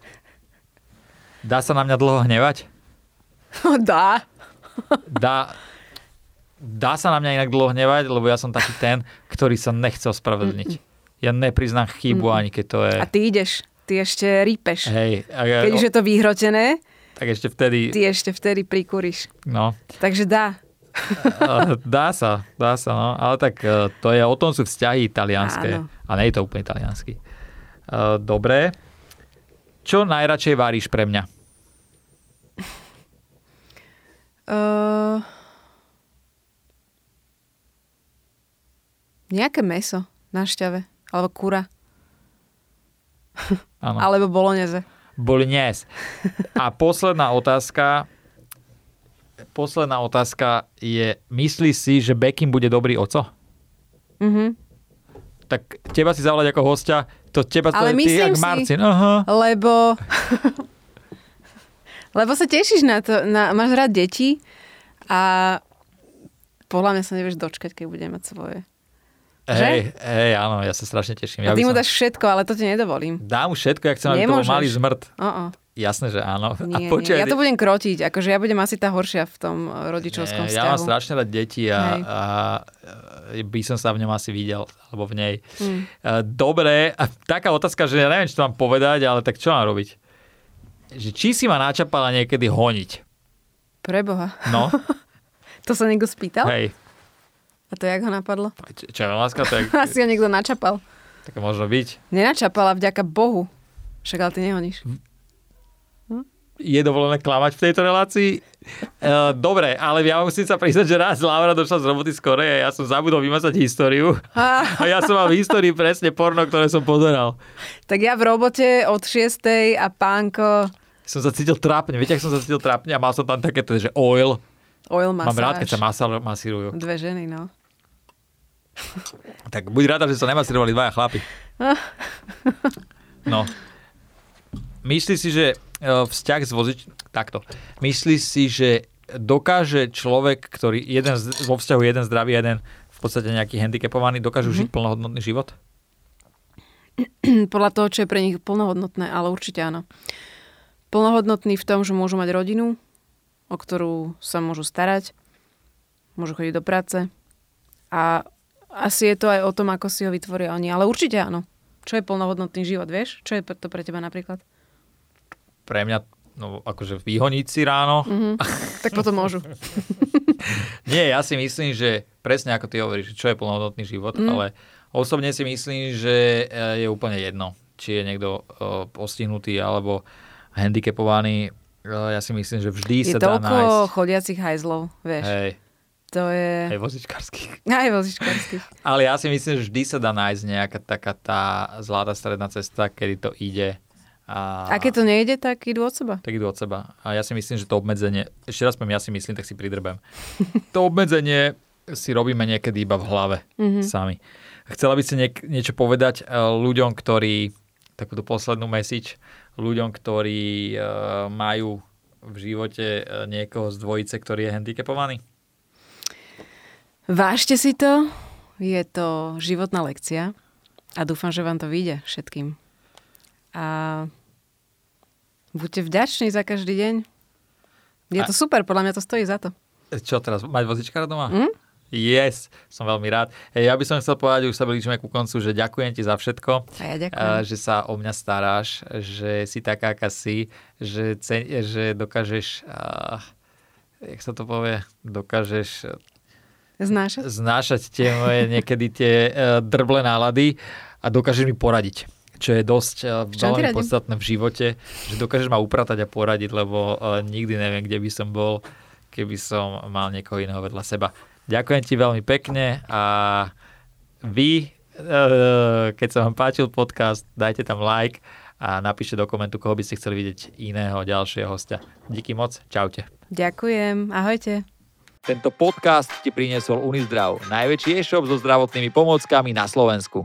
Dá sa na mňa dlho hnevať? Dá. Dá, dá sa na mňa inak dlho hnevať, lebo ja som taký ten, ktorý sa nechce ospravedlniť. Ja nepriznám chybu, ani keď to je... A ty ideš. Ty ešte rípeš. Hej, a Keď už je to vyhrotené, tak ešte vtedy, ty ešte vtedy prikúriš. no, Takže dá. <laughs> dá sa, dá sa, no, ale tak eh, to je, o tom sú vzťahy italianské. Áno. A nie je to úplne italiansky. Eh, Dobre. Čo najradšej varíš pre mňa? <laughs> Uh, nejaké meso na šťave. Alebo kura. <laughs> Alebo boloneze. Bolognese. A posledná otázka. Posledná otázka je, myslíš si, že Beckham bude dobrý oco? Mhm. tak teba si zavolať ako hostia, to teba to Ale ty myslím si- Marcin. Aha. Lebo... <laughs> Lebo sa tešíš na to, na, máš rád deti a podľa mňa sa nevieš dočkať, keď budem mať svoje. Hej, hej, áno, ja sa strašne teším. A Ja ty mu som... dáš všetko, ale to ti nedovolím. Dám mu všetko, jak chcem, aby to bol malý zmrt. Uh-uh. Jasné, že áno. <laughs> Nie, a počuj, nie. Ja to budem krotiť, akože ja budem asi tá horšia v tom eh, rodičovskom nie, vzťahu. Ja mám strašne rád deti a, Hej. a, a by som sa v ňom asi videl, alebo v nej. Mm. E, Dobre, a taká otázka, že ja neviem, čo mám povedať, ale tak čo mám robiť? Že či si ma načapala niekedy honiť? Preboha. No, <laughs> To sa niekto spýtal? hej. A to jak ho napadlo? Čo, čo je láska, je, <laughs> Asi ho niekto načapal. tak môže byť. Nenačapala vďaka Bohu. Však ale ty nehoníš. Je dovolené klamať v tejto relácii? E, dobre, ale ja musím sa priznať, že raz Laura došla z roboty skore a ja som zabudol vymazať históriu. A ja som mal v histórii presne porno, ktoré som pozeral. tak ja v robote od 6. a pánko Som sa cítil trápne. Viete, ak som sa cítil trápne a mal som tam také, že oil. oil masáž. Mám rád, keď sa masal, masírujú. Dve ženy, no. Tak buď rada, že sa nemasírovali dvaja chlapi. <laughs> No. Myslíš si, že vzťah s vozič... Takto. Myslíš si, že dokáže človek, ktorý jeden z- vo vzťahu jeden zdravý, jeden v podstate nejaký handicapovaný, dokážu Mhm. žiť plnohodnotný život? <clears throat> Podľa toho, čo je pre nich plnohodnotné, ale určite áno. Plnohodnotný v tom, že môžu mať rodinu, o ktorú sa môžu starať, môžu chodiť do práce a asi je to aj o tom, ako si ho vytvoria oni, ale určite áno. Čo je plnohodnotný život, vieš? Čo je to pre teba napríklad? Pre mňa, no akože vyhoniť si ráno. Mhm. <laughs> Tak potom môžu. <laughs> Nie, ja si myslím, že presne ako ty hovoríš, čo je plnohodnotný život, Mm. ale osobne si myslím, že e, je úplne jedno, či je niekto e, postihnutý alebo handicapovaný. E, Ja si myslím, že vždy Je sa dá toľko nájsť. chodiacich hajzlov, vieš. Hej, To je... aj vozičkarských. <laughs> Aj vozičkarských. Ale ja si myslím, že vždy sa dá nájsť nejaká taká tá zlatá stredná cesta, kedy to ide. A, A keď to nejde, tak idú od seba. tak idú od seba. A ja si myslím, že to obmedzenie, ešte raz poviem, ja si myslím, tak si pridrbem. <laughs> to obmedzenie si robíme niekedy iba v hlave Mhm. sami. Chcela by si niek- niečo povedať eh, ľuďom, ktorí, takúto poslednú message, ľuďom, ktorí eh, majú v živote eh, niekoho z dvojice, ktorý je handicapovaný? Vážte si to, je to životná lekcia a dúfam, že vám to vyjde všetkým. A buďte vďační za každý deň. Je A- to super, podľa mňa to stojí za to. Čo teraz, mať vozičkára doma? Hm? Yes, som veľmi rád. Ja by som chcel povedať, už sa blížime ku koncu, že ďakujem ti za všetko. A ja ďakujem. že sa o mňa staráš, že si taká, aká si, že, cen, že dokážeš, a, jak sa to povie, dokážeš Znášať? znášať tie moje niekedy tie uh, drble nálady a dokážeš mi poradiť. Čo je dosť ti veľmi podstatné v živote, že dokážeš ma upratať a poradiť, lebo uh, nikdy neviem, kde by som bol, keby som mal niekoho iného vedľa seba. Ďakujem ti veľmi pekne a vy, uh, keď sa vám páčil podcast, dajte tam like a napíšte do komentu, koho by ste chceli vidieť iného ďalšieho hostia. Díky moc, čaute. Ďakujem, ahojte. Tento podcast ti priniesol Unizdrav, najväčší e-shop so zdravotnými pomôckami na Slovensku.